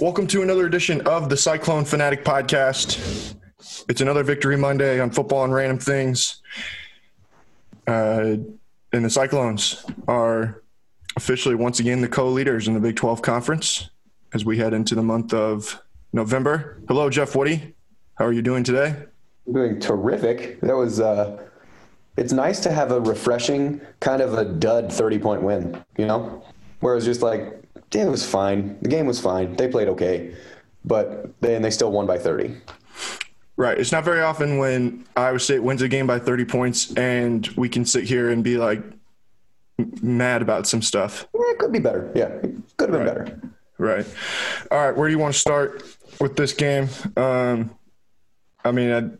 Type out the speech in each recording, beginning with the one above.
Welcome to another edition of the Cyclone Fanatic Podcast. It's another Victory Monday on football and random things. Uh, and the Cyclones are officially once again the co-leaders in the Big 12 Conference as we head into the month of November. Hello, Jeff Woody. How are you doing today? I'm doing terrific. That was. Uh, it's nice to have a refreshing kind of a dud 30 point win. You know, where it was just like, yeah, it was fine. The game was fine. They played okay, but then they still won by 30. Right. It's not very often when Iowa State wins a game by 30 points and we can sit here and be like mad about some stuff. Yeah, it could be better. Yeah, it could have been Right. better. Right. All right. Where do you want to start with this game? Um, I mean,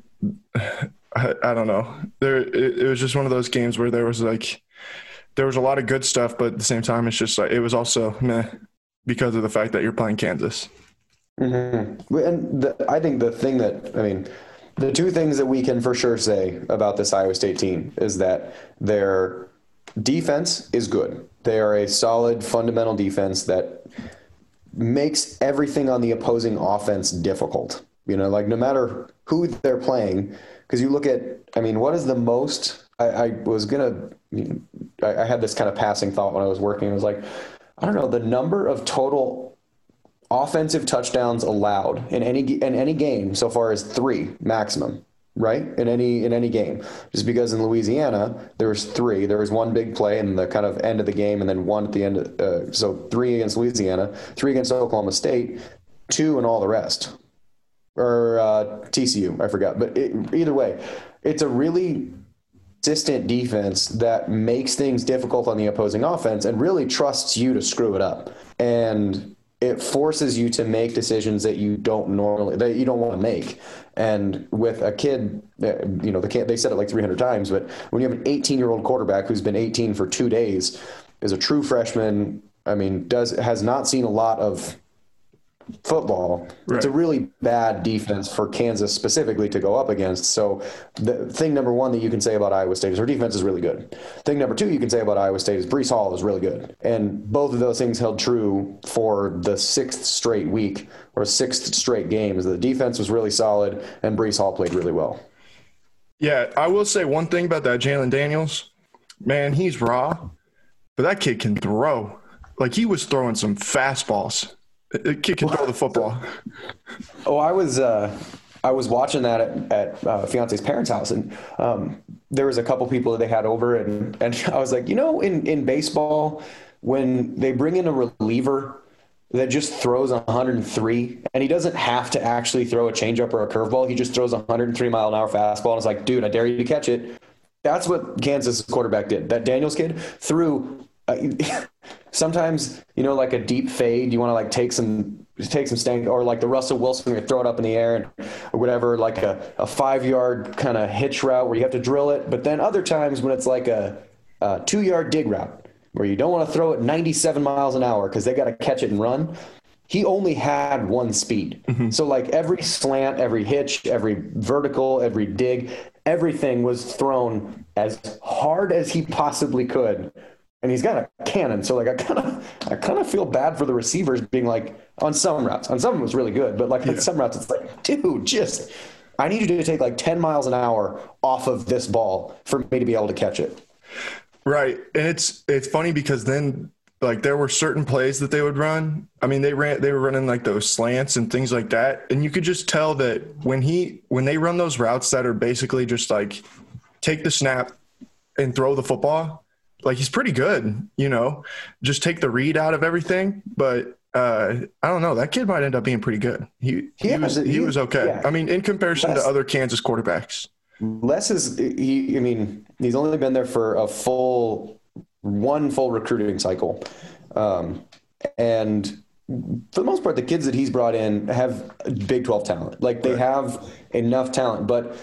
I, I, I don't know. There, it, it was just one of those games where there was like, there was a lot of good stuff, but at the same time, it's just like it was also meh because of the fact that you're playing Kansas. Mm-hmm. And the, I think the thing that I mean, the two things that we can for sure say about this Iowa State team is that their defense is good. They are a solid fundamental defense that makes everything on the opposing offense difficult. You know, like no matter who they're playing, because you look at, I mean, what is the most? I, I was gonna, I, I had this kind of passing thought when I was working. It was like, I don't know, the number of total offensive touchdowns allowed in any in any game so far is three maximum right? In any in any game. Just because in louisiana there was three. There was one big play in the kind of end of the game and then one at the end of, uh, so three against louisiana three against oklahoma state two and all the rest. Or uh, tcu i forgot. But it, either way it's a really consistent defense that makes things difficult on the opposing offense and really trusts you to screw it up. And it forces you to make decisions that you don't normally that you don't want to make. And with a kid uh, you know the kid they said it like 300 times but when you have an 18 year old quarterback who's been 18 for two days is a true freshman i mean does has not seen a lot of football it's a really bad defense for kansas specifically to go up against so the thing number one that you can say about iowa state is her defense is really good thing number two you can say about iowa state is breece hall is really good and both of those things held true for the sixth straight week or sixth straight game is the defense was really solid and breece hall played really well Yeah, I will say one thing about that Jalon Daniels. Man, he's raw, but that kid can throw. Like he was throwing some fastballs. Can throw the football. Oh, I was uh, I was watching that at, at uh, fiance's parents' house, and um, there was a couple people that they had over, and and I was like, you know, in in baseball, when they bring in a reliever that just throws 103, and he doesn't have to actually throw a changeup or a curveball, he just throws a 103 mile an hour fastball, and it's like, dude, I dare you to catch it. That's what Kansas quarterback did. That Daniels kid threw. Uh, sometimes you know, like a deep fade, you want to like take some take some stank, or like the Russell Wilson, you throw it up in the air and or whatever, like a, a five yard kind of hitch route where you have to drill it. But then other times when it's like a, a two yard dig route where you don't want to throw it 97 miles an hour because they got to catch it and run. He only had one speed. So like every slant, every hitch, every vertical, every dig, everything was thrown as hard as he possibly could. And he's got a cannon. So like I kind of I kind of feel bad for the receivers being like on some routes. On some it was really good, but like on some routes it's like, dude, just I need you to take like 10 miles an hour off of this ball for me to be able to catch it. Right. And it's it's funny because then like there were certain plays that they would run. I mean, they ran they were running like those slants and things like that. And you could just tell that when he when they run those routes that are basically just like take the snap and throw the football, like he's pretty good, you know. Just take the read out of everything, but uh, I don't know. That kid might end up being pretty good. He he, Yeah, was he- he was okay. yeah. I mean, in comparison Less- to other Kansas quarterbacks. Les is he. I mean, he's only been there for a full one full recruiting cycle, um, and for the most part, the kids that he's brought in have Big 12 talent. Like they have enough talent. But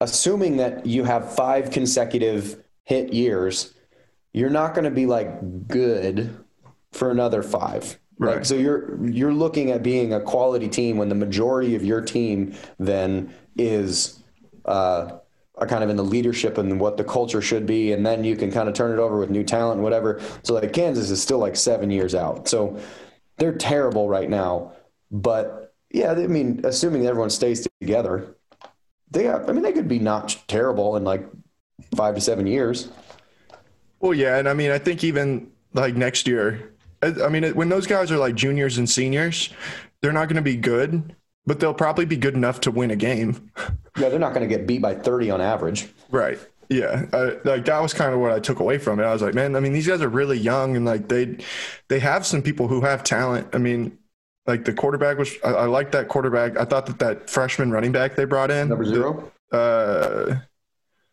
assuming that you have five consecutive hit years, you're not going to be like good for another five. Right. Like, so you're you're looking at being a quality team when the majority of your team then is uh, are kind of in the leadership and what the culture should be, and then you can kind of turn it over with new talent and whatever. So like Kansas is still like seven years out. So they're terrible right now. But yeah, I mean, assuming everyone stays together, they have, I mean, they could be not terrible in like five to seven years. Well, yeah, and I mean, I think even like next year, I I mean, when those guys are like juniors and seniors, they're not going to be good, but they'll probably be good enough to win a game. Yeah, they're not going to get beat by 30 on average. Right. Yeah. I, like that was kind of what I took away from it. I was like, man, I mean, these guys are really young and like they, they have some people who have talent. I mean, like the quarterback was, I, I like that quarterback. I thought that that freshman running back they brought in, Number zero? uh,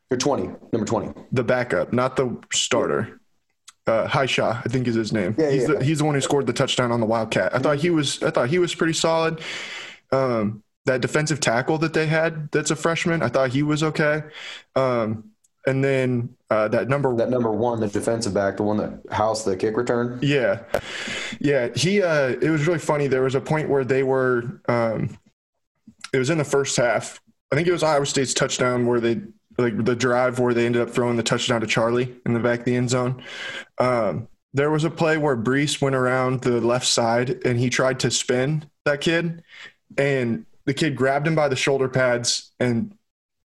Or 20, number 20. the backup, not the starter. Uh, Hishaw, I think is his name. Yeah, he's, yeah. The, he's the one who scored the touchdown on the Wildcat. I thought he was. I thought he was pretty solid. Um, that defensive tackle that they had, that's a freshman. I thought he was okay. Um, and then uh, that number That number one, the defensive back, the one that housed the kick return. Yeah. Yeah. He, uh, it was really funny. There was a point where they were, um, it was in the first half. I think it was Iowa State's touchdown where they, like the drive where they ended up throwing the touchdown to Charlie in the back of the end zone. Um, there was a play where Breece went around the left side and he tried to spin that kid, and the kid grabbed him by the shoulder pads and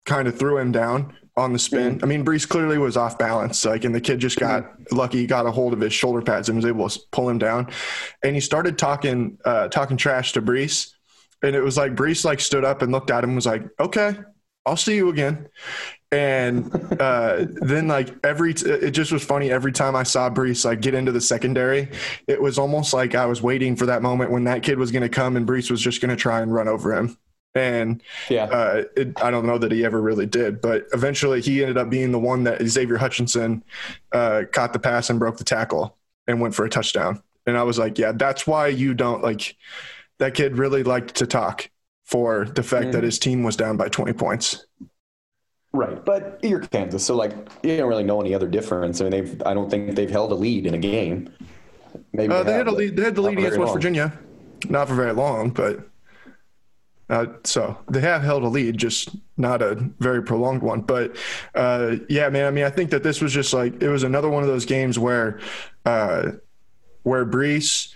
kind of threw him down on the spin. I mean, Breece clearly was off balance, like, and the kid just got lucky, he got a hold of his shoulder pads and was able to pull him down. And he started talking, uh, talking trash to Breece, and it was like Breece like stood up and looked at him, and was like, "Okay, I'll see you again." And uh, then like every, it just was funny. Every time I saw Breece like get into the secondary, it was almost like I was waiting for that moment when that kid was going to come and Breece was just going to try and run over him. And Yeah. uh, it, I don't know that he ever really did, but eventually he ended up being the one that Xavier Hutchinson uh, caught the pass and broke the tackle and went for a touchdown. And I was like, yeah, that's why you don't like that kid really liked to talk for the fact that his team was down by 20 points. Right, but you're Kansas, so like you don't really know any other difference. I mean, they've I don't think they've held a lead in a game. Maybe Uh, they have, had a lead. They had the lead against West long. Virginia, not for very long, but uh, so they have held a lead, just not a very prolonged one. But uh, yeah, man. I mean, I think that this was just like it was another one of those games where uh, where Breece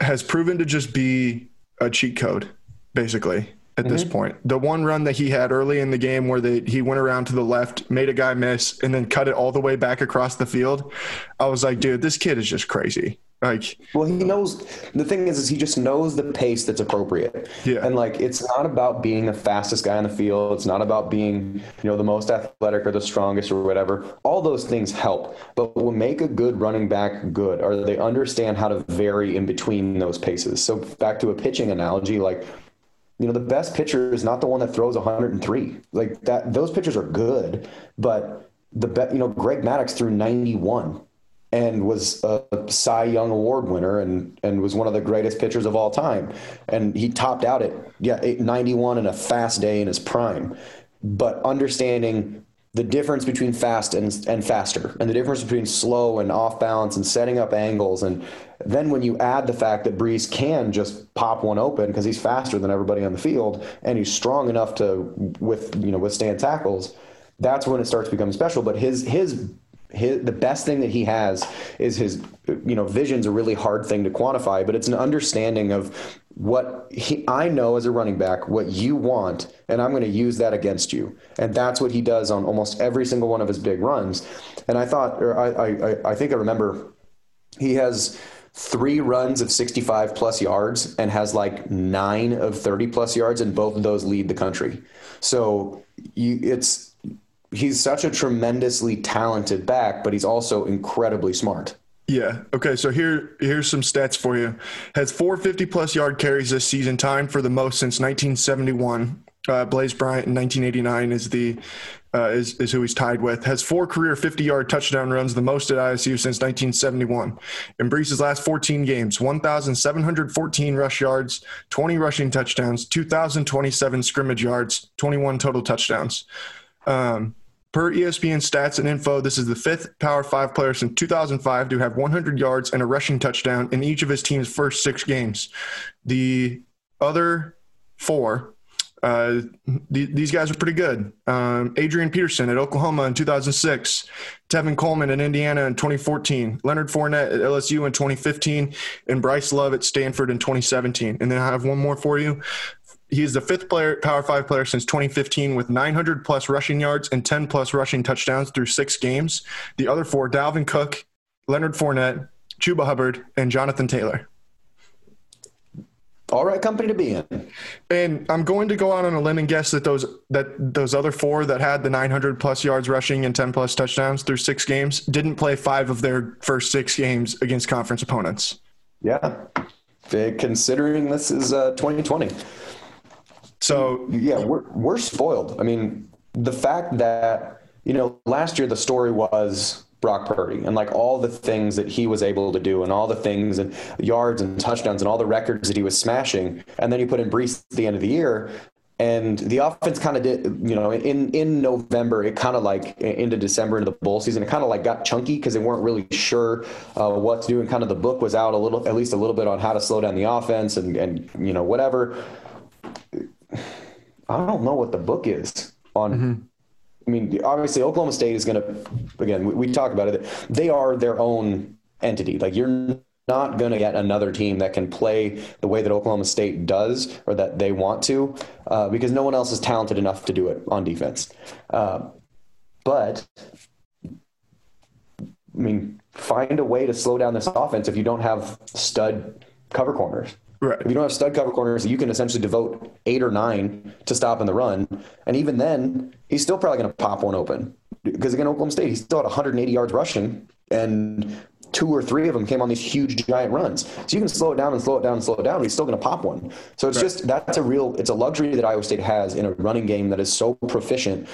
has proven to just be a cheat code, basically. At this Mm-hmm. point, the one run that he had early in the game where they, he went around to the left, made a guy miss, and then cut it all the way back across the field, I was like, dude, this kid is just crazy. Like, Well, he knows the thing is, is he just knows the pace that's appropriate. Yeah. And like, it's not about being the fastest guy on the field. It's not about being, you know, the most athletic or the strongest or whatever. All those things help, but what will make a good running back good are they understand how to vary in between those paces. So back to a pitching analogy, like, you know, the best pitcher is not the one that throws 103. Like that, those pitchers are good, but the be, you know, Greg Maddux threw 91 and was a Cy Young Award winner and and was one of the greatest pitchers of all time. And he topped out at yeah, 91 in a fast day in his prime. But understanding the difference between fast and, and faster and the difference between slow and off balance and setting up angles and then when you add the fact that Breece can just pop one open because he's faster than everybody on the field and he's strong enough to with you know withstand tackles that's when it starts becoming special. But his his his, the best thing that he has is his you know vision's a really hard thing to quantify but it's an understanding of what he, I know as a running back what you want and I'm going to use that against you. And that's what he does on almost every single one of his big runs. And I thought or I I, I think I remember he has three runs of 65 plus yards and has like nine of 30 plus yards and both of those lead the country so you, it's he's such a tremendously talented back but he's also incredibly smart Yeah. Okay. So here, here's some stats for you. Has 450 plus yard carries this season, time for the most since 1971. Uh, Blaise Bryant in 1989 is the uh, is, is who he's tied with. Has four career 50 yard touchdown runs, the most at ISU since 1971. In Breece's last 14 games, 1,714 rush yards, 20 rushing touchdowns, 2,027 scrimmage yards, 21 total touchdowns. Um, per ESPN stats and info, this is the fifth Power Five player since 2005 to have 100 yards and a rushing touchdown in each of his team's first six games. The other four uh, th- these guys are pretty good. Um, Adrian Peterson at Oklahoma in 2006, Tevin Coleman at Indiana in 2014, Leonard Fournette at LSU in 2015, and Bryce Love at Stanford in 2017. And then I have one more for you. He is the fifth player, Power Five player since 2015 with 900 plus rushing yards and 10 plus rushing touchdowns through six games. The other four, Dalvin Cook, Leonard Fournette, Chuba Hubbard, and Jonathan Taylor all right company to be in. And I'm going to go out on a limb and guess that those that those other four that had the 900 plus yards rushing and 10 plus touchdowns through six games didn't play five of their first six games against conference opponents. Yeah, considering this is uh, 2020. So yeah, we're we're spoiled. I mean, the fact that you know last year the story was Brock Purdy and like all the things that he was able to do and all the things and yards and touchdowns and all the records that he was smashing. And then you put in Breece at the end of the year. And the offense kind of did, you know, in, in November, it kind of like into December into the bowl season, it kind of like got chunky because they weren't really sure uh, what to do. And kind of the book was out a little, at least a little bit on how to slow down the offense and, and you know, whatever. I don't know what the book is on mm-hmm. I mean, obviously, Oklahoma State is going to, again, we, we talked about it. They are their own entity. Like, you're not going to get another team that can play the way that Oklahoma State does or that they want to uh, because no one else is talented enough to do it on defense. Uh, but, I mean, find a way to slow down this offense if you don't have stud cover corners. Right. If you don't have stud cover corners, you can essentially devote eight or nine to stopping the run. And even then, he's still probably going to pop one open. Because again, Oklahoma State, he's still at 180 yards rushing, and two or three of them came on these huge giant runs. So you can slow it down and slow it down and slow it down, and he's still going to pop one. So it's right. just that's a real it's a luxury that Iowa State has in a running game that is so proficient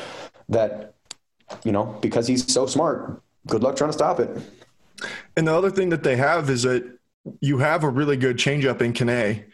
that you know because he's so smart. Good luck trying to stop it. And the other thing that they have is that you have a really good changeup in Kene.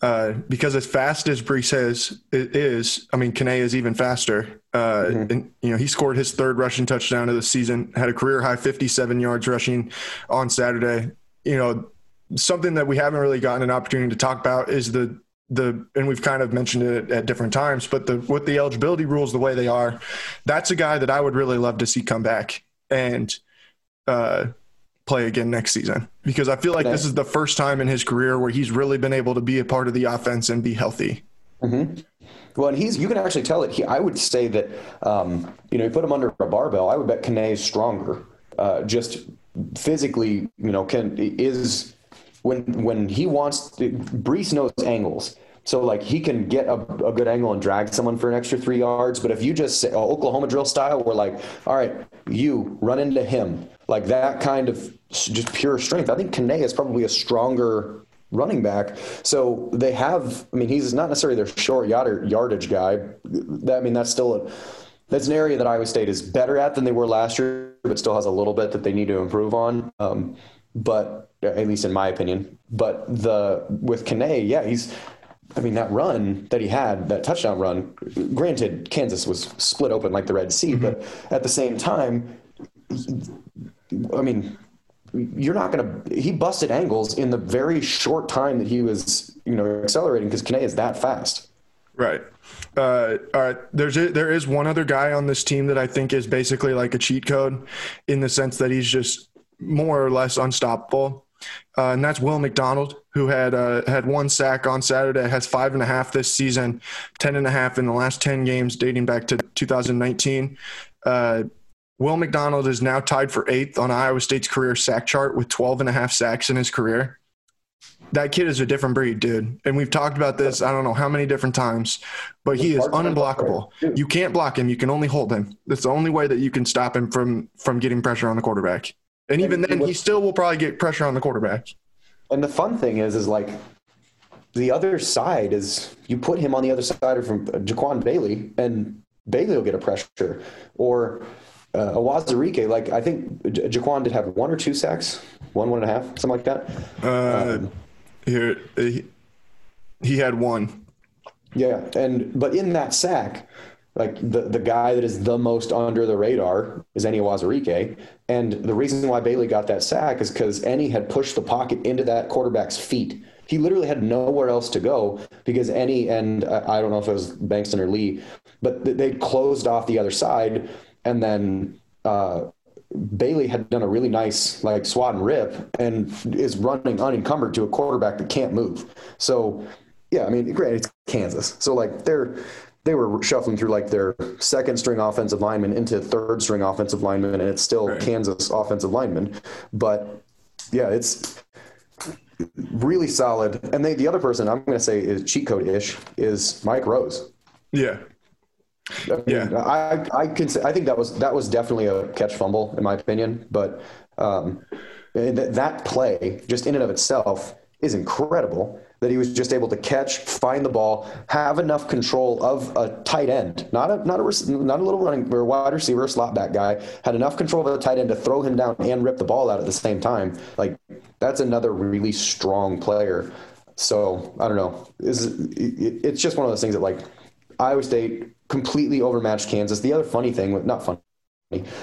Uh, because as fast as Breece has, is, I mean, Kene is even faster. Uh, mm-hmm. And you know, he scored his third rushing touchdown of the season. Had a career high 57 yards rushing on Saturday. You know, something that we haven't really gotten an opportunity to talk about is the the and we've kind of mentioned it at different times, but the with the eligibility rules the way they are, that's a guy that I would really love to see come back and uh, play again next season because I feel like this is the first time in his career where he's really been able to be a part of the offense and be healthy. Mm-hmm. Well, and he's you can actually tell it. He, I would say that um, you know you put him under a barbell. I would bet Kene is stronger, uh, just physically. You know, can is when when he wants. To, Breece knows angles. So like he can get a, a, good angle and drag someone for an extra three yards. But if you just say oh, Oklahoma drill style, we're like, all right, you run into him, like that kind of just pure strength. I think Kene is probably a stronger running back. So they have. I mean, he's not necessarily their short yardage guy. I mean, that's still a that's an area that Iowa State is better at than they were last year, but still has a little bit that they need to improve on. Um, but at least in my opinion. But the with Kene, yeah, he's I mean, that run that he had, that touchdown run, granted, Kansas was split open like the Red Sea, mm-hmm. but at the same time, I mean, you're not going to, he busted angles in the very short time that he was, you know, accelerating because Kene is that fast. Right. Uh, all right. There's a, there is one other guy on this team that I think is basically like a cheat code in the sense that he's just more or less unstoppable. Uh, and that's Will McDonald, who had uh, had one sack on Saturday, has five and a half this season, ten and a half in the last ten games dating back to 2019. Will McDonald is now tied for eighth on Iowa State's career sack chart with 12 and a half sacks in his career. That kid is a different breed, dude. And we've talked about this, I don't know how many different times, but he is unblockable. You can't block him. You can only hold him. That's the only way that you can stop him from, from getting pressure on the quarterback. And even then, he still will probably get pressure on the quarterback. And the fun thing is, is like, the other side is you put him on the other side of from Jaquan Bailey, and Bailey will get a pressure. Or uh, Uwazurike, like I think Jaquan did have one or two sacks, one, one and a half, something like that. Uh, um, here, he, he had one. Yeah, and but in that sack, like the, the guy that is the most under the radar is Enyi Uwazurike. And the reason why Bailey got that sack is because Enyi had pushed the pocket into that quarterback's feet. He literally had nowhere else to go because Enyi and uh, I don't know if it was Bankston or Lee, but they closed off the other side. And then uh, Bailey had done a really nice like swat and rip and is running unencumbered to a quarterback that can't move. So, yeah, I mean, granted, it's Kansas. So, like, they're they were shuffling through like their second string offensive lineman into third string offensive lineman, and it's still right. Kansas offensive lineman. But yeah, it's really solid. And they, the other person I'm going to say is cheat code ish is Mike Rose. Yeah. I mean, yeah. I, I can say, I think that was, that was definitely a catch fumble in my opinion, but um, that play just in and of itself is incredible that he was just able to catch, find the ball, have enough control of a tight end, not a not a not a little running or wide receiver, slot back guy, had enough control of a tight end to throw him down and rip the ball out at the same time. Like that's another really strong player. So I don't know. Is It's just one of those things that like Iowa State completely overmatched Kansas. The other funny thing, not funny,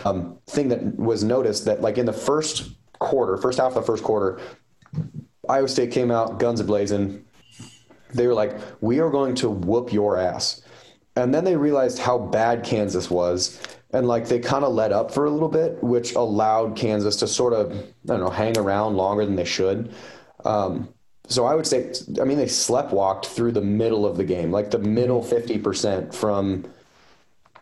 um, thing that was noticed that like in the first quarter, first half of the first quarter, Iowa State came out guns blazing. They were like, "We are going to whoop your ass," and then they realized how bad Kansas was, and like they kind of let up for a little bit, which allowed Kansas to sort of I don't know hang around longer than they should. Um, so I would say, I mean, they sleptwalked through the middle of the game, like the middle fifty percent from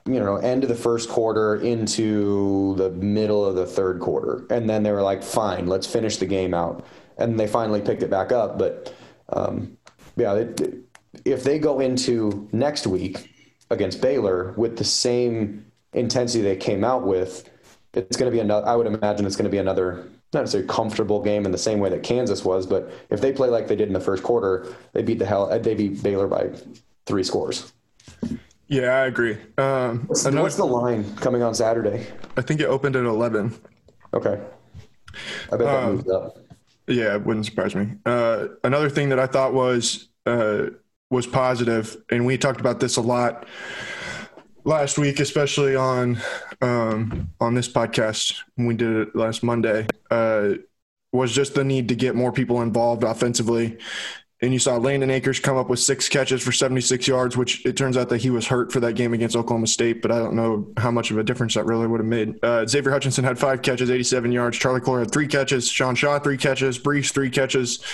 you know end of the first quarter into the middle of the third quarter, and then they were like, "Fine, let's finish the game out." and they finally picked it back up. But um, yeah, it, if they go into next week against Baylor with the same intensity they came out with, it's going to be another. I would imagine it's going to be another not necessarily comfortable game in the same way that Kansas was, but if they play like they did in the first quarter, they beat the hell. They beat Baylor by three scores. Yeah, I agree. Um, what's, another, what's the line coming on Saturday? I think it opened at eleven. Okay, I bet that um, moves up. Yeah, it wouldn't surprise me. Uh, another thing that I thought was uh, was positive, and we talked about this a lot last week, especially on um, on this podcast when we did it last Monday, uh, was just the need to get more people involved offensively and you saw Landen Akers come up with six catches for 76 yards, which it turns out that he was hurt for that game against Oklahoma State, but I don't know how much of a difference that really would have made. Uh, Xavier Hutchinson had five catches, 87 yards. Charlie Kolar had three catches. Sean Shaw, three catches. Breece, three catches.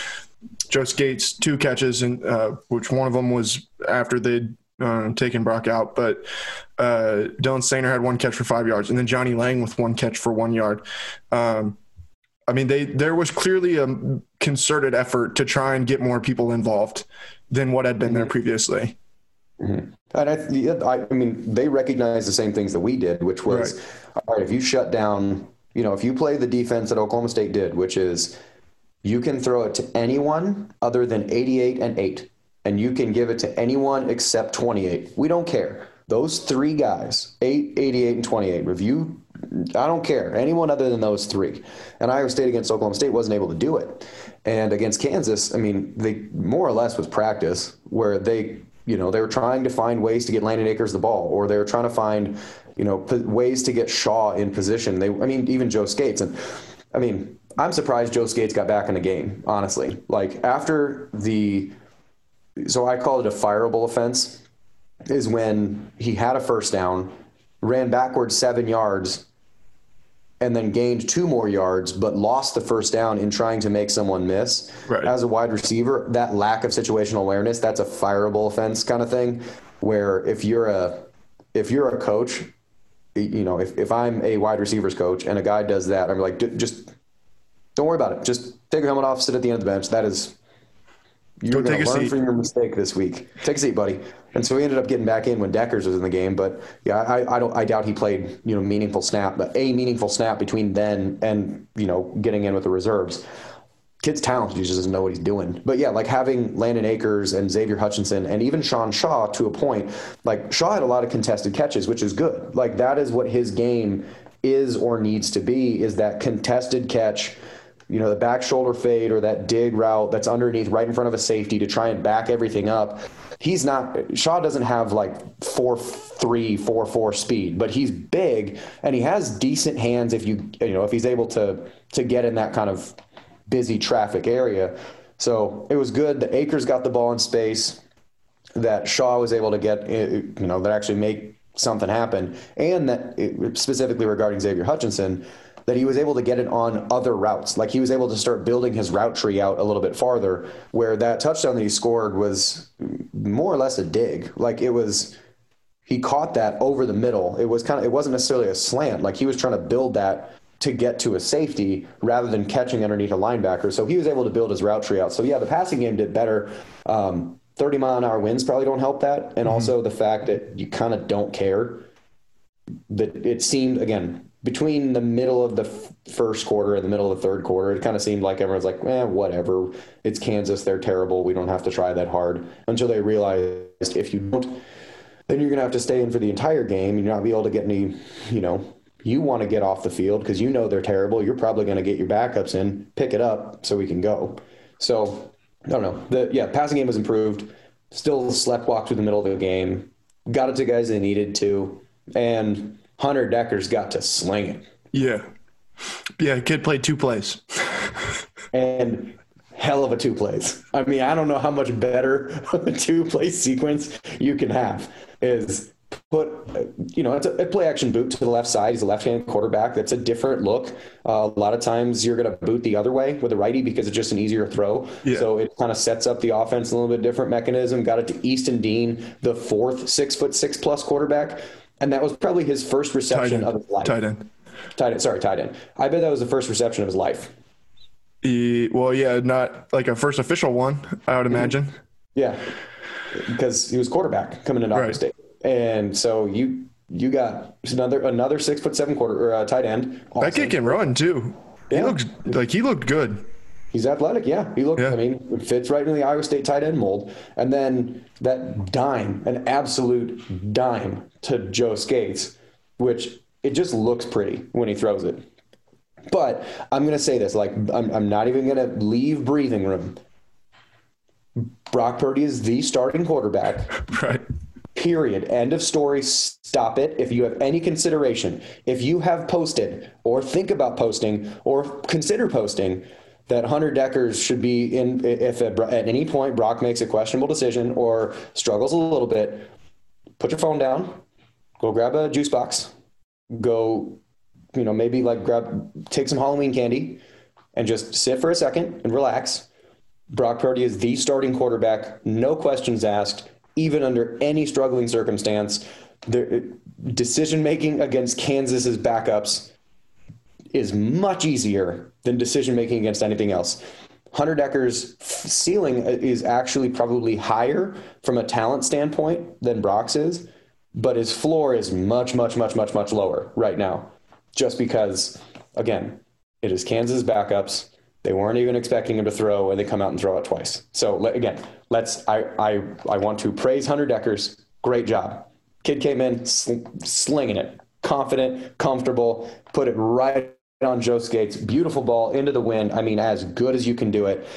Joe Scates, two catches, and uh, which one of them was after they'd uh, taken Brock out. But uh, Dylan Soehner had one catch for five yards, and then Johnny Lang with one catch for one yard. Um, I mean, they there was clearly a concerted effort to try and get more people involved than what had been there mm-hmm. previously. Mm-hmm. And I, I, mean, they recognized the same things that we did, which was, right. all right, if you shut down, you know, if you play the defense that Oklahoma State did, which is you can throw it to anyone other than 88 and 8, and you can give it to anyone except 28. We don't care. Those three guys, 8, 88, and 28, review, I don't care. Anyone other than those three. And Iowa State against Oklahoma State wasn't able to do it. And against Kansas, I mean, they more or less was practice where they, you know, they were trying to find ways to get Landen Akers the ball, or they were trying to find, you know, ways to get Shaw in position. They, I mean, even Joe Scates. And I mean, I'm surprised Joe Scates got back in the game, honestly. Like after the, so I call it a fireable offense, is when he had a first down, ran backwards seven yards, and then gained two more yards, but lost the first down in trying to make someone miss. Right. As a wide receiver, that lack of situational awareness, that's a fireable offense kind of thing. Where if you're a if you're a coach, you know, if, if I'm a wide receivers coach and a guy does that, I'm like, just don't worry about it. Just take your helmet off, sit at the end of the bench. That is you're going to learn seat. from your mistake this week. Take a seat, buddy. And so he ended up getting back in when Dekkers was in the game. But yeah, I, I don't I doubt he played you know meaningful snap, but a meaningful snap between then and you know getting in with the reserves. kid's talented. He just doesn't know what he's doing. But yeah, like having Landen Akers and Xavier Hutchinson and even Sean Shaw to a point, like Shaw had a lot of contested catches, which is good. Like that is what his game is or needs to be is that contested catch you know, the back shoulder fade or that dig route that's underneath right in front of a safety to try and back everything up. He's not Shaw doesn't have like four three, four four speed, but he's big and he has decent hands if you you know, if he's able to to get in that kind of busy traffic area. So it was good. The Akers got the ball in space. That Shaw was able to get, eh, you know, that actually make something happen, and that specifically regarding Xavier Hutchinson, that he was able to get it on other routes. Like he was able to start building his route tree out a little bit farther, where that touchdown that he scored was more or less a dig. Like it was, he caught that over the middle. It was kind of, it wasn't necessarily a slant. Like he was trying to build that to get to a safety rather than catching underneath a linebacker. So he was able to build his route tree out. So yeah, the passing game did better. Um, 30 mile an hour winds probably don't help that. And mm-hmm. also the fact that you kind of don't care that it seemed again between the middle of the f- first quarter and the middle of the third quarter, it kind of seemed like everyone's like, eh, whatever. It's Kansas. They're terrible. We don't have to try that hard until they realized if you don't, then you're going to have to stay in for the entire game. You're not be able to get any, you know, you want to get off the field because you know they're terrible. You're probably going to get your backups in, pick it up so we can go. So I don't know. The yeah, passing game was improved. Still slept walk through the middle of the game. Got it to guys they needed to, and Hunter Dekkers got to sling it. Yeah, yeah. Kid played two plays, and hell of a two plays. I mean, I don't know how much better of a two play sequence you can have. Is put, you know, it's a, a, play action boot to the left side. He's a left hand quarterback. That's a different look. Uh, a lot of times you're going to boot the other way with a righty because it's just an easier throw. Yeah. So it kind of sets up the offense a little bit different mechanism. Got it to Easton Dean, the fourth six foot six plus quarterback. And that was probably his first reception of his life. Tight end. Tight end. Sorry, tight end. I bet that was the first reception of his life. He, well, yeah, not like a first official one, I would mm-hmm. imagine. Mm-hmm. Yeah, because he was quarterback coming into Ohio right. State and so you you got another another six foot seven quarter or uh, tight end. Awesome. That kid can run too. He yeah. looks like he looked good. He's athletic, yeah. He looked. Yeah. I mean, fits right in the Iowa State tight end mold. And then that dime, an absolute dime to Joe Scates, which it just looks pretty when he throws it. But I'm going to say this: like, I'm, I'm not even going to leave breathing room. Brock Purdy is the starting quarterback. Right. Period. End of story. Stop it. If you have any consideration, if you have posted or think about posting or consider posting that Hunter Dekkers should be in, if at, at any point Brock makes a questionable decision or struggles a little bit, put your phone down, go grab a juice box, go, you know, maybe like grab, take some Halloween candy and just sit for a second and relax. Brock Purdy is the starting quarterback, no questions asked even under any struggling circumstance, the decision making against Kansas's backups is much easier than decision making against anything else. Hunter Dekkers' ceiling is actually probably higher from a talent standpoint than Brock's is, but his floor is much, much, much, much, much lower right now. Just because, again, it is Kansas backups. They weren't even expecting him to throw, and they come out and throw it twice. So again, let's. I I I want to praise Hunter Dekkers Great job. Kid came in sl- slinging it, confident, comfortable, put it right on Joe Scates. Beautiful ball into the wind. I mean, as good as you can do it.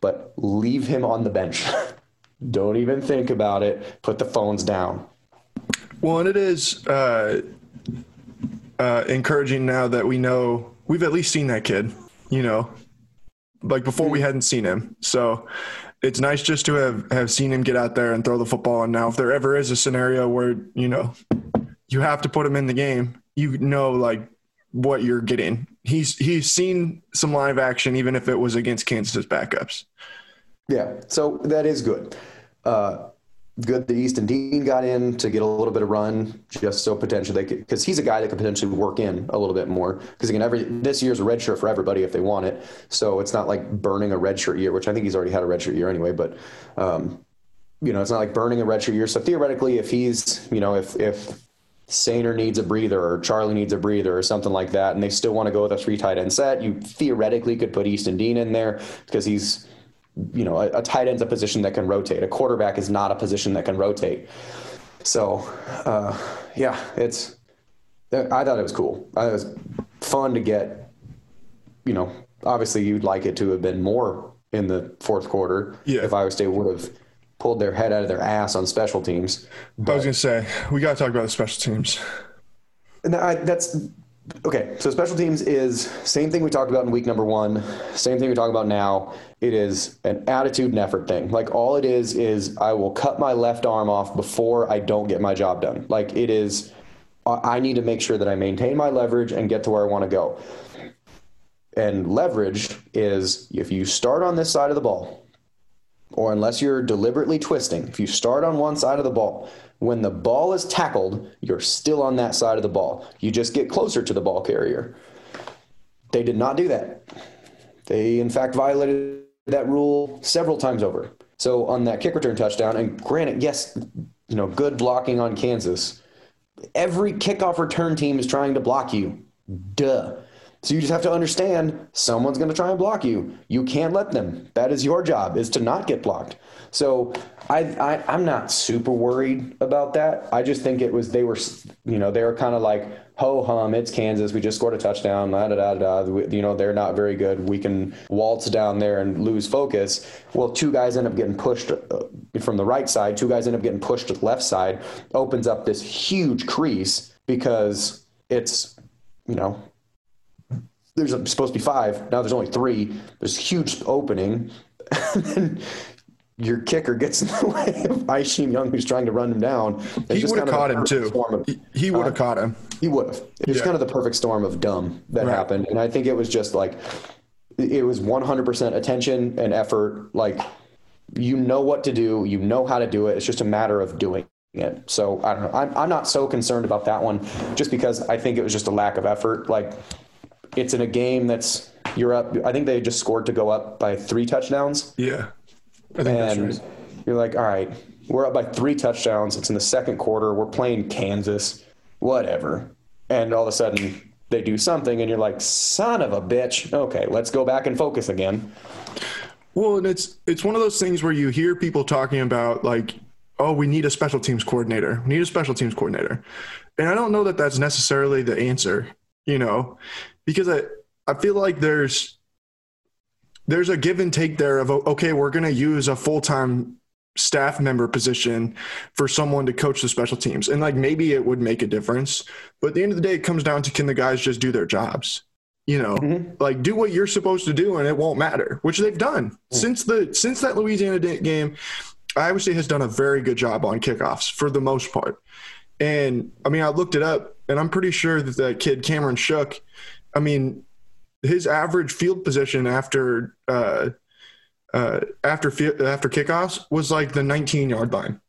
But leave him on the bench. Don't even think about it. Put the phones down. Well, and it is uh, uh, encouraging now that we know we've at least seen that kid you know, like before we hmm. hadn't seen him. So it's nice just to have, have seen him get out there and throw the football. And now if there ever is a scenario where, you know, you have to put him in the game, you know, like what you're getting. He's, he's seen some live action, even if it was against Kansas's backups. Yeah. So that is good. Uh, good that Easton Dean got in to get a little bit of run, just so potentially they could because he's a guy that could potentially work in a little bit more. Because again, every this year's a red shirt for everybody if they want it, so it's not like burning a red shirt year, which I think he's already had a red shirt year anyway. But um, you know, it's not like burning a red shirt year. So theoretically, if he's you know if if Soehner needs a breather or Charlie needs a breather or something like that, and they still want to go with a three tight end set, you theoretically could put Easton Dean in there because he's, you know, a, a tight end's a position that can rotate. A quarterback is not a position that can rotate. So, uh, yeah, it's. I thought it was cool. It was fun to get. You know, obviously you'd like it to have been more in the fourth quarter. Yeah. If Iowa State would have pulled their head out of their ass on special teams. I was gonna say we got to talk about the special teams. And I, that's okay. So special teams is same thing we talked about in week number one. Same thing we talk about now. It is an attitude and effort thing. Like all it is is I will cut my left arm off before I don't get my job done. Like it is. I need to make sure that I maintain my leverage and get to where I want to go. And leverage is if you start on this side of the ball, or unless you're deliberately twisting, if you start on one side of the ball, when the ball is tackled, you're still on that side of the ball. You just get closer to the ball carrier. They did not do that. They, in fact, violated that rule several times over. So on that kick return touchdown, and granted, yes, you know, good blocking on Kansas. Every kickoff return team is trying to block you. Duh. So you just have to understand someone's going to try and block you. You can't let them. That is your job is to not get blocked. So I, I am not super worried about that. I just think it was they were you know they were kind of like ho hum it's Kansas we just scored a touchdown da da da da you know they're not very good we can waltz down there and lose focus. Well, two guys end up getting pushed uh, from the right side. Two guys end up getting pushed to the left side. Opens up this huge crease because it's you know there's supposed to be five. Now there's only three. There's a huge opening. and then your kicker gets in the way of Isheem Young, who's trying to run him down. It's he would have caught him too. Of, he, he would have uh, caught him. He would have. It was yeah. kind of the perfect storm of dumb that right. happened, and I think it was just like it was 100% attention and effort. Like you know what to do, you know how to do it. It's just a matter of doing it. So I don't know. I'm I'm not so concerned about that one, just because I think it was just a lack of effort. Like it's in a game that's you're up. I think they just scored to go up by three touchdowns. Yeah, I think and right. you're like, all right, we're up by three touchdowns. It's in the second quarter. We're playing Kansas, whatever. And all of a sudden they do something, and you're like, son of a bitch. Okay, let's go back and focus again. Well, and it's it's one of those things where you hear people talking about like, oh, we need a special teams coordinator. We need a special teams coordinator, and I don't know that that's necessarily the answer. You know, because I I feel like there's there's a give and take there of okay, we're going to use a full time staff member position for someone to coach the special teams, and like maybe it would make a difference. But at the end of the day, it comes down to can the guys just do their jobs? You know, mm-hmm. like do what you're supposed to do, and it won't matter, which they've done mm-hmm. since the since that Louisiana game. Iowa State has done a very good job on kickoffs for the most part. And I mean, I looked it up, and I'm pretty sure that that kid Cameron Shook I mean, his average field position after uh, uh, after after kickoffs was like the 19 yard line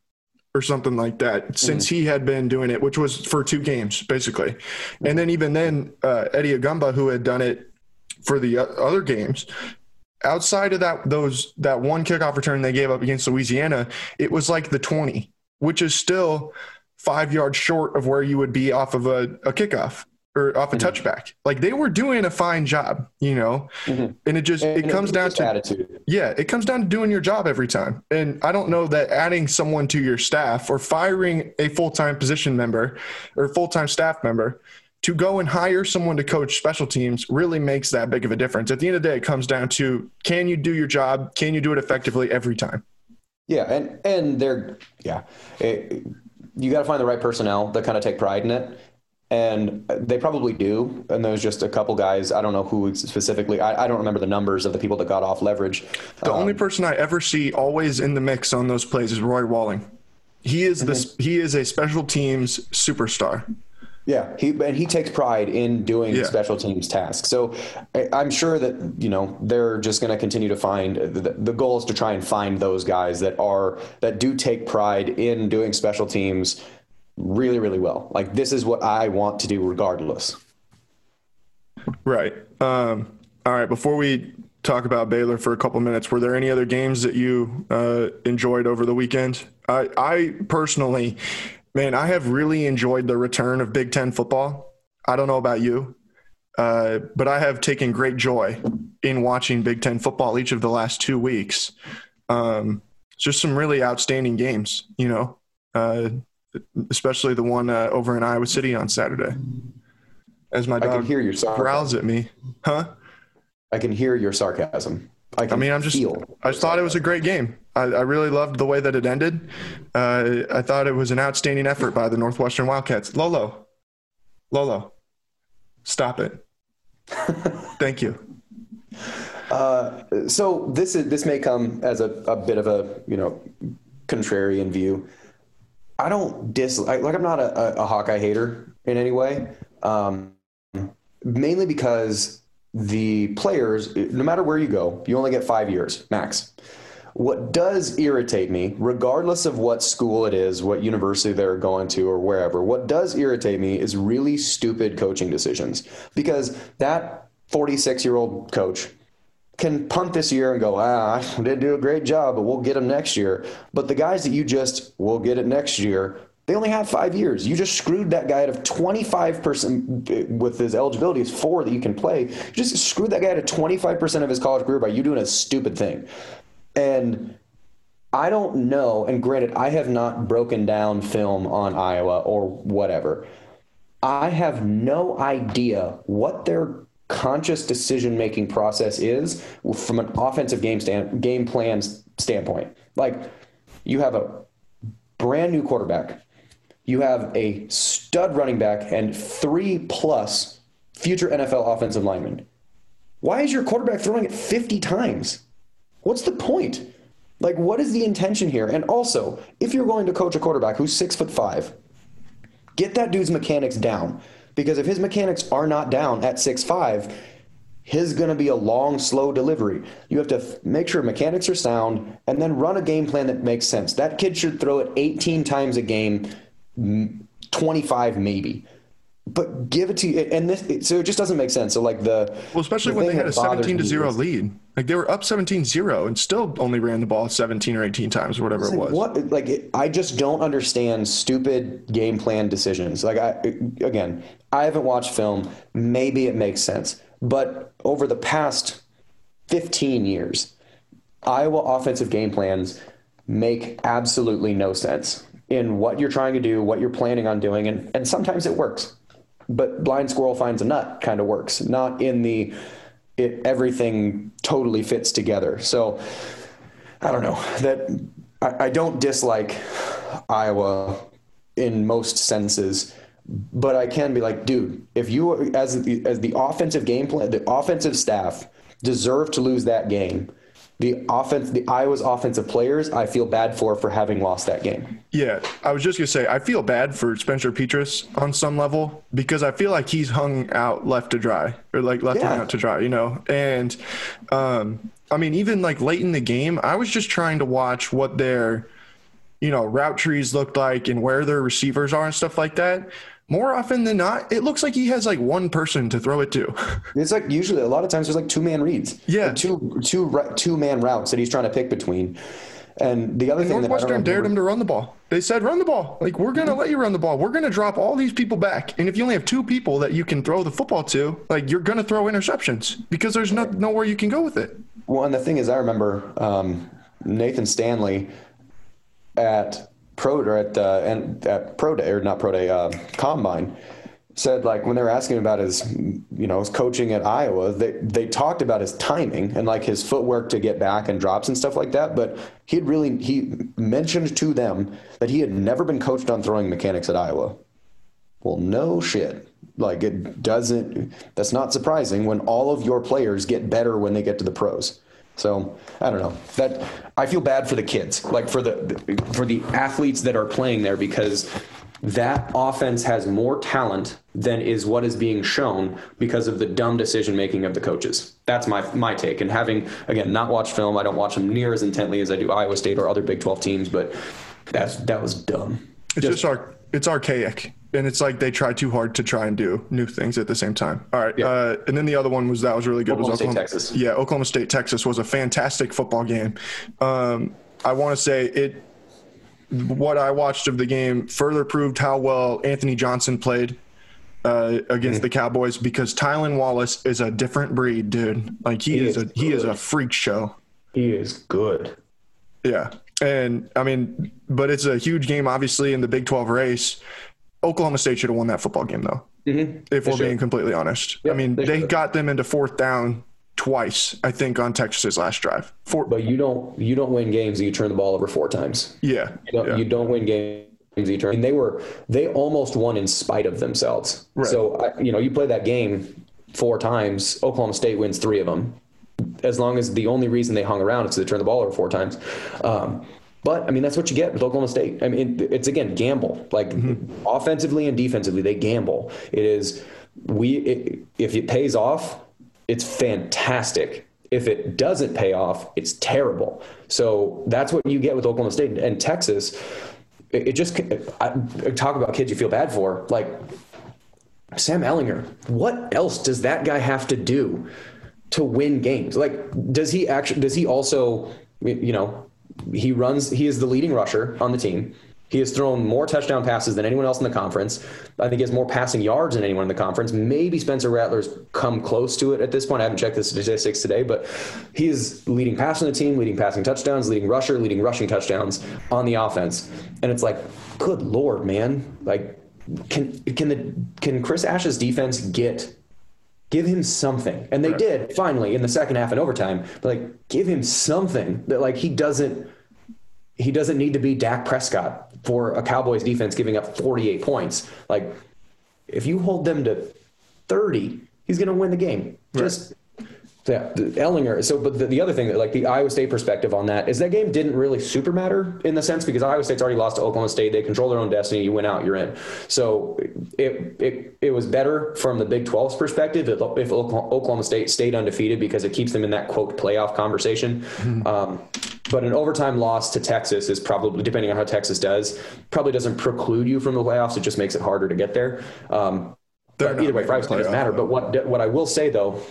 or something like that since mm. he had been doing it, which was for two games basically. And then even then, uh, Eddie Agumba, who had done it for the other games, outside of that those that one kickoff return they gave up against Louisiana, it was like the 20, which is still five yards short of where you would be off of a, a kickoff or off a mm-hmm. touchback. Like they were doing a fine job, you know. Mm-hmm. And it just and it comes down to attitude. Yeah, it comes down to doing your job every time. And I don't know that adding someone to your staff or firing a full-time position member or full-time staff member to go and hire someone to coach special teams really makes that big of a difference. At the end of the day, it comes down to can you do your job? Can you do it effectively every time? Yeah, and and they're yeah, it, you got to find the right personnel that kind of take pride in it and they probably do. And there's just a couple guys. I don't know who specifically. I, I don't remember the numbers of the people that got off leverage. The um, only person I ever see always in the mix on those plays is Roy Walling. He is mm-hmm. this. He is a special teams superstar. Yeah, he and he takes pride in doing yeah. special teams tasks. So I'm sure that you know they're just going to continue to find the, the goal is to try and find those guys that are that do take pride in doing special teams really, really well. Like this is what I want to do regardless. Right. Um, all right. Before we talk about Baylor for a couple minutes, were there any other games that you uh, enjoyed over the weekend? I, I personally, Man, I have really enjoyed the return of Big Ten football. I don't know about you, uh, but I have taken great joy in watching Big Ten football each of the last two weeks. Um, just some really outstanding games, you know, uh, especially the one uh, over in Iowa City on Saturday. As my dog I can hear your sarcasm. growls at me, huh? I can hear your sarcasm. I, I mean, I'm just. I thought it was a great game. I, I really loved the way that it ended. Uh, I thought it was an outstanding effort by the Northwestern Wildcats. Lolo, Lolo, stop it. Thank you. Uh, so this is this may come as a, a bit of a you know contrarian view. I don't dislike like I'm not a, a, Hawkeye hater in any way. Um, mainly because the players, no matter where you go, you only get five years max. What does irritate me, regardless of what school it is, what university they're going to, or wherever, what does irritate me is really stupid coaching decisions. Because that 46 year old coach can punt this year and go, ah, I didn't do a great job, but we'll get them next year. But the guys that you just will get it next year, they only have five years. You just screwed that guy out of 25% with his eligibility is four that you can play. You just screwed that guy out of 25% of his college career by you doing a stupid thing. And I don't know, and granted, I have not broken down film on Iowa or whatever. I have no idea what their conscious decision making process is from an offensive game stand, game plan standpoint. Like you have a brand new quarterback you have a stud running back and three plus future NFL offensive linemen. Why is your quarterback throwing it 50 times? What's the point? Like, what is the intention here? And also, if you're going to coach a quarterback who's six foot five, get that dude's mechanics down. Because if his mechanics are not down at six five, his going to be a long, slow delivery. You have to f- make sure mechanics are sound and then run a game plan that makes sense. That kid should throw it 18 times a game 25 maybe but give it to you and this so it just doesn't make sense. So like the well especially the when they had a 17 to 0 lead. Like they were up 17-0 and still only ran the ball 17 or 18 times or whatever it was. what like it, i just don't understand stupid game plan decisions. Like i again i haven't watched film. Maybe it makes sense. But over the past 15 years iowa offensive game plans make absolutely no sense in what you're trying to do, what you're planning on doing, and, and sometimes it works. But blind squirrel finds a nut kind of works, not in the it everything totally fits together. So I don't know that I, I don't dislike Iowa in most senses, but I can be like, dude, if you as the, as the offensive game plan, the offensive staff deserve to lose that game the offense, the Iowa's offensive players, I feel bad for for having lost that game. Yeah, I was just gonna say I feel bad for Spencer Petras on some level because I feel like he's hung out left to dry or like left yeah. out to dry, you know. And um, I mean, even like late in the game, I was just trying to watch what their you know route trees looked like and where their receivers are and stuff like that more often than not, it looks like he has like one person to throw it to. It's like usually a lot of times there's like two man reads. Yeah, two two two man routes that he's trying to pick between. And the other and thing Northwestern dared him to run the ball. They said, "Run the ball. Like we're gonna let you run the ball. We're gonna drop all these people back. And if you only have two people that you can throw the football to, like you're gonna throw interceptions because there's no nowhere you can go with it." Well, and the thing is, I remember um, Nathan Stanley at pro or at uh, and at pro day or not pro day uh, combine said like when they were asking about his you know his coaching at Iowa they they talked about his timing and like his footwork to get back and drops and stuff like that but he had really he mentioned to them that he had never been coached on throwing mechanics at Iowa. Well no shit. Like it doesn't that's not surprising when all of your players get better when they get to the pros so I don't know that I feel bad for the kids, like for the for the athletes that are playing there because that offense has more talent than is what is being shown because of the dumb decision making of the coaches. That's my my take. And having again not watched film, I don't watch them near as intently as I do Iowa State or other Big 12 teams, but that's that was dumb. It's just, just arc, it's archaic and it's like they try too hard to try and do new things at the same time. All right, yeah. uh, and then the other one was that was really good. Oklahoma was Oklahoma State, Texas. Yeah, Oklahoma State, Texas was a fantastic football game. Um, I want to say it. what I watched of the game further proved how well Anthony Johnson played uh, against mm-hmm. the Cowboys because Tylan Wallace is a different breed, dude. Like he, he is, is, a good. he is a freak show. He is good. Yeah. And I mean, but it's a huge game, obviously, in the Big 12 race. Oklahoma State should have won that football game, though. Mm-hmm. If they we're should. being completely honest, yep, I mean, they, they got them into fourth down twice, I think, on Texas's last drive. Four, but you don't you don't win games. You turn the ball over four times. Yeah, you don't, yeah. You don't win games. You turn. And they were they almost won in spite of themselves. Right. So you know you play that game four times. Oklahoma State wins three of them. As long as the only reason they hung around is to turn the ball over four times. Um, but I mean, that's what you get with Oklahoma State. I mean, it's again gamble. Like mm-hmm. offensively and defensively, they gamble. It is we it, if it pays off, it's fantastic. If it doesn't pay off, it's terrible. So that's what you get with Oklahoma State and Texas. It, it just I, talk about kids you feel bad for, like Sam Ehlinger. What else does that guy have to do to win games? Like, does he actually? Does he also? You know, he runs. He is the leading rusher on the team. He has thrown more touchdown passes than anyone else in the conference. I think he has more passing yards than anyone in the conference. Maybe Spencer Rattler's come close to it at this point. I haven't checked the statistics today, but he is leading pass on the team, leading passing touchdowns, leading rusher, leading rushing touchdowns on the offense. And it's like, good lord, man! Like, can can the can Chris Ash's defense get give him something? And they right. did finally in the second half and overtime. But like, give him something that like he doesn't he doesn't need to be Dak Prescott for a Cowboys defense giving up 48 points. Like, if you hold them to 30, he's going to win the game. Right. Just yeah, Ehlinger. So, but the, the, other thing that, like the Iowa State perspective on that, is that game didn't really super matter in the sense because Iowa State's already lost to Oklahoma State. They control their own destiny. You win out, you're in. So, it it, it was better from the Big 12's perspective if, if Oklahoma State stayed undefeated because it keeps them in that quote playoff conversation. Mm-hmm. Um, but an overtime loss to Texas is probably, depending on how Texas does, probably doesn't preclude you from the playoffs. It just makes it harder to get there. Um, either way, for Iowa State doesn't matter. But what what I will say though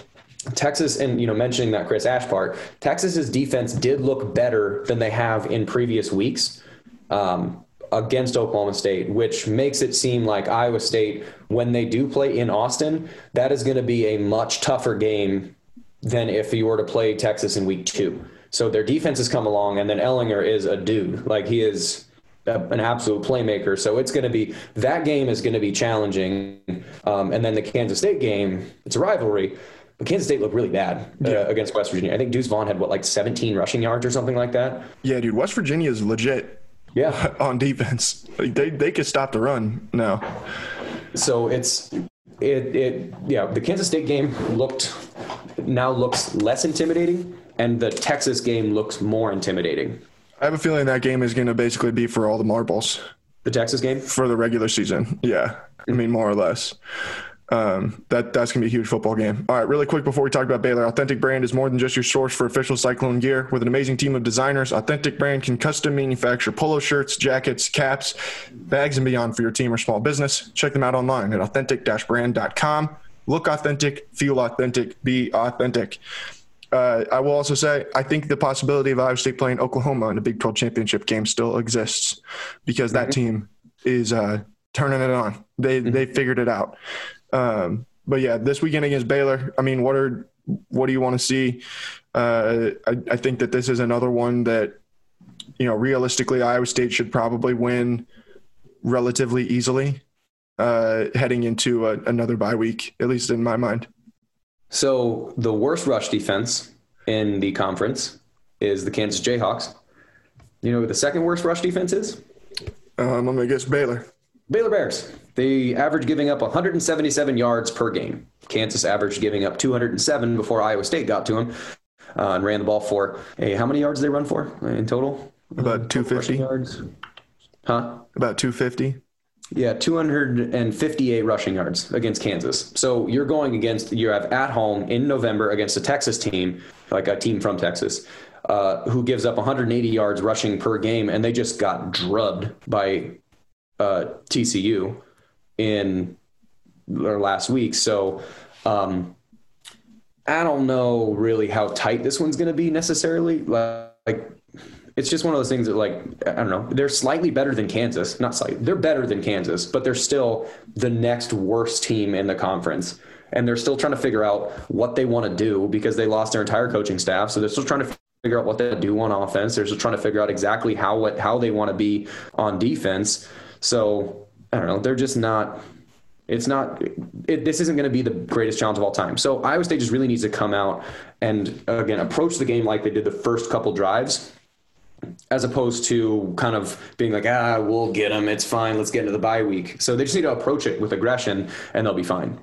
Texas, and you know, mentioning that Chris Ash part, Texas's defense did look better than they have in previous weeks um, against Oklahoma State, which makes it seem like Iowa State, when they do play in Austin, that is going to be a much tougher game than if you were to play Texas in week two. So their defense has come along, and then Ehlinger is a dude. Like he is an absolute playmaker. So it's going to be that game is going to be challenging. Um, and then the Kansas State game, it's a rivalry. But Kansas State looked really bad uh, yeah. against West Virginia. I think Deuce Vaughn had what like 17 rushing yards or something like that. Yeah, dude, West Virginia is legit. Yeah, on defense, like they they could stop the run now. So it's it it yeah the Kansas State game looked now looks less intimidating, and the Texas game looks more intimidating. I have a feeling that game is going to basically be for all the marbles. The Texas game for the regular season. Yeah, I mean more or less. Um, that that's gonna be a huge football game. All right, really quick before we talk about Baylor, Authentic Brand is more than just your source for official Cyclone gear. With an amazing team of designers, Authentic Brand can custom manufacture polo shirts, jackets, caps, bags, and beyond for your team or small business. Check them out online at authentic-brand.com. Look authentic, feel authentic, be authentic. Uh, I will also say I think the possibility of Iowa State playing Oklahoma in a Big 12 championship game still exists because that mm-hmm. team is uh, turning it on. They mm-hmm. they figured it out. Um, but yeah, this weekend against Baylor, I mean, what are what do you want to see? Uh, I, I think that this is another one that you know realistically Iowa State should probably win relatively easily uh, heading into a, another bye week, at least in my mind. So the worst rush defense in the conference is the Kansas Jayhawks. You know who the second worst rush defense is? Um, I'm gonna guess Baylor. Baylor Bears. They average giving up 177 yards per game. Kansas averaged giving up 207 before Iowa State got to them uh, and ran the ball for a how many yards did they run for in total? About 250 yards. Huh? About 250. Yeah, 258 rushing yards against Kansas. So you're going against you have at home in November against a Texas team, like a team from Texas, uh, who gives up 180 yards rushing per game, and they just got drubbed by uh, TCU in or last week. So um, I don't know really how tight this one's going to be necessarily. Like it's just one of those things that like I don't know. They're slightly better than Kansas, not slightly. They're better than Kansas, but they're still the next worst team in the conference. And they're still trying to figure out what they want to do because they lost their entire coaching staff. So they're still trying to figure out what they do on offense. They're just trying to figure out exactly how what how they want to be on defense. So I don't know. They're just not. It's not. It, this isn't going to be the greatest challenge of all time. So Iowa State just really needs to come out and again approach the game like they did the first couple drives as opposed to kind of being like, ah, we'll get them. It's fine. Let's get into the bye week. So they just need to approach it with aggression, and they'll be fine.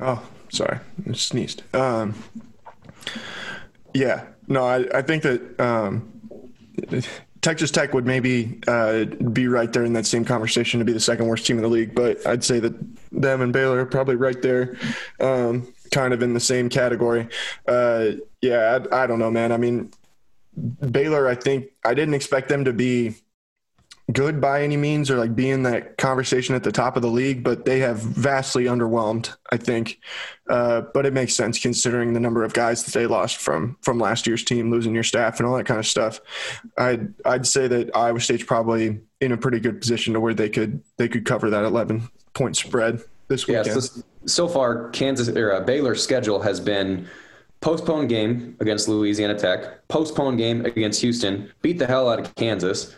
Oh, sorry, I sneezed. Um, yeah, no, I, I think that um, Texas Tech would maybe uh, be right there in that same conversation to be the second worst team in the league, but I'd say that them and Baylor are probably right there, um, kind of in the same category. Uh, yeah, I, I don't know, man. I mean, Baylor, I think I didn't expect them to be good by any means or like be in that conversation at the top of the league, but they have vastly underwhelmed, I think. Uh, but it makes sense considering the number of guys that they lost from from last year's team, losing your staff and all that kind of stuff. I'd I'd say that Iowa State's probably in a pretty good position to where they could they could cover that 11 point spread this weekend. Yeah, so, so far Kansas or uh, Baylor's schedule has been postponed game against Louisiana Tech, postponed game against Houston, beat the hell out of Kansas,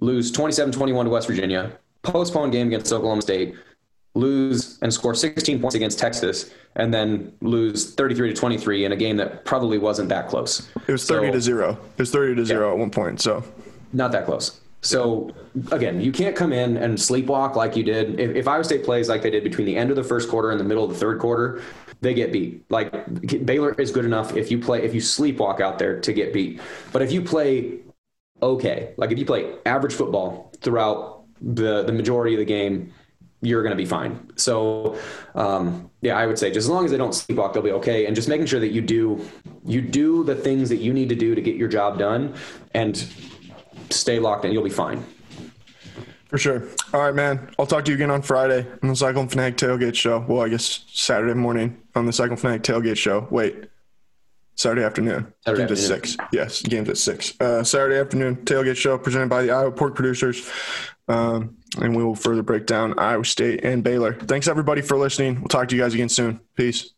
lose 27-21 to West Virginia, postpone game against Oklahoma State, lose and score 16 points against Texas, and then lose 33 to 23 in a game that probably wasn't that close. It was 30 so, to zero. It was 30 to zero yeah, at one point. So not that close. So again, you can't come in and sleepwalk like you did. If, if Iowa State plays like they did between the end of the first quarter and the middle of the third quarter, they get beat. Like Baylor is good enough if you play if you sleepwalk out there to get beat. But if you play okay, like if you play average football throughout the the majority of the game, you're going to be fine. So, um, yeah, I would say just as long as they don't sleepwalk, they'll be okay. And just making sure that you do you do the things that you need to do to get your job done, and stay locked in. You'll be fine. For sure. All right, man. I'll talk to you again on Friday on the Cyclone Fanatic Tailgate Show. Well, I guess Saturday morning on the Cyclone Fanatic Tailgate Show. Wait, Saturday afternoon. Saturday games afternoon. at six. Yes, games at six. Uh, Saturday afternoon tailgate show presented by the Iowa Pork Producers, um, and we will further break down Iowa State and Baylor. Thanks everybody for listening. We'll talk to you guys again soon. Peace.